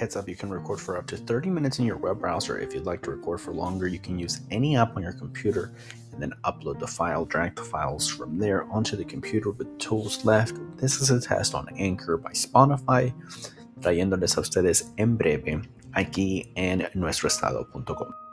Heads up, you can record for up to 30 minutes in your web browser. If you'd like to record for longer, you can use any app on your computer and then upload the file, drag the files from there onto the computer with tools left. This is a test on Anchor by Spotify, trayéndoles a ustedes en breve aquí en nuestro estado.com.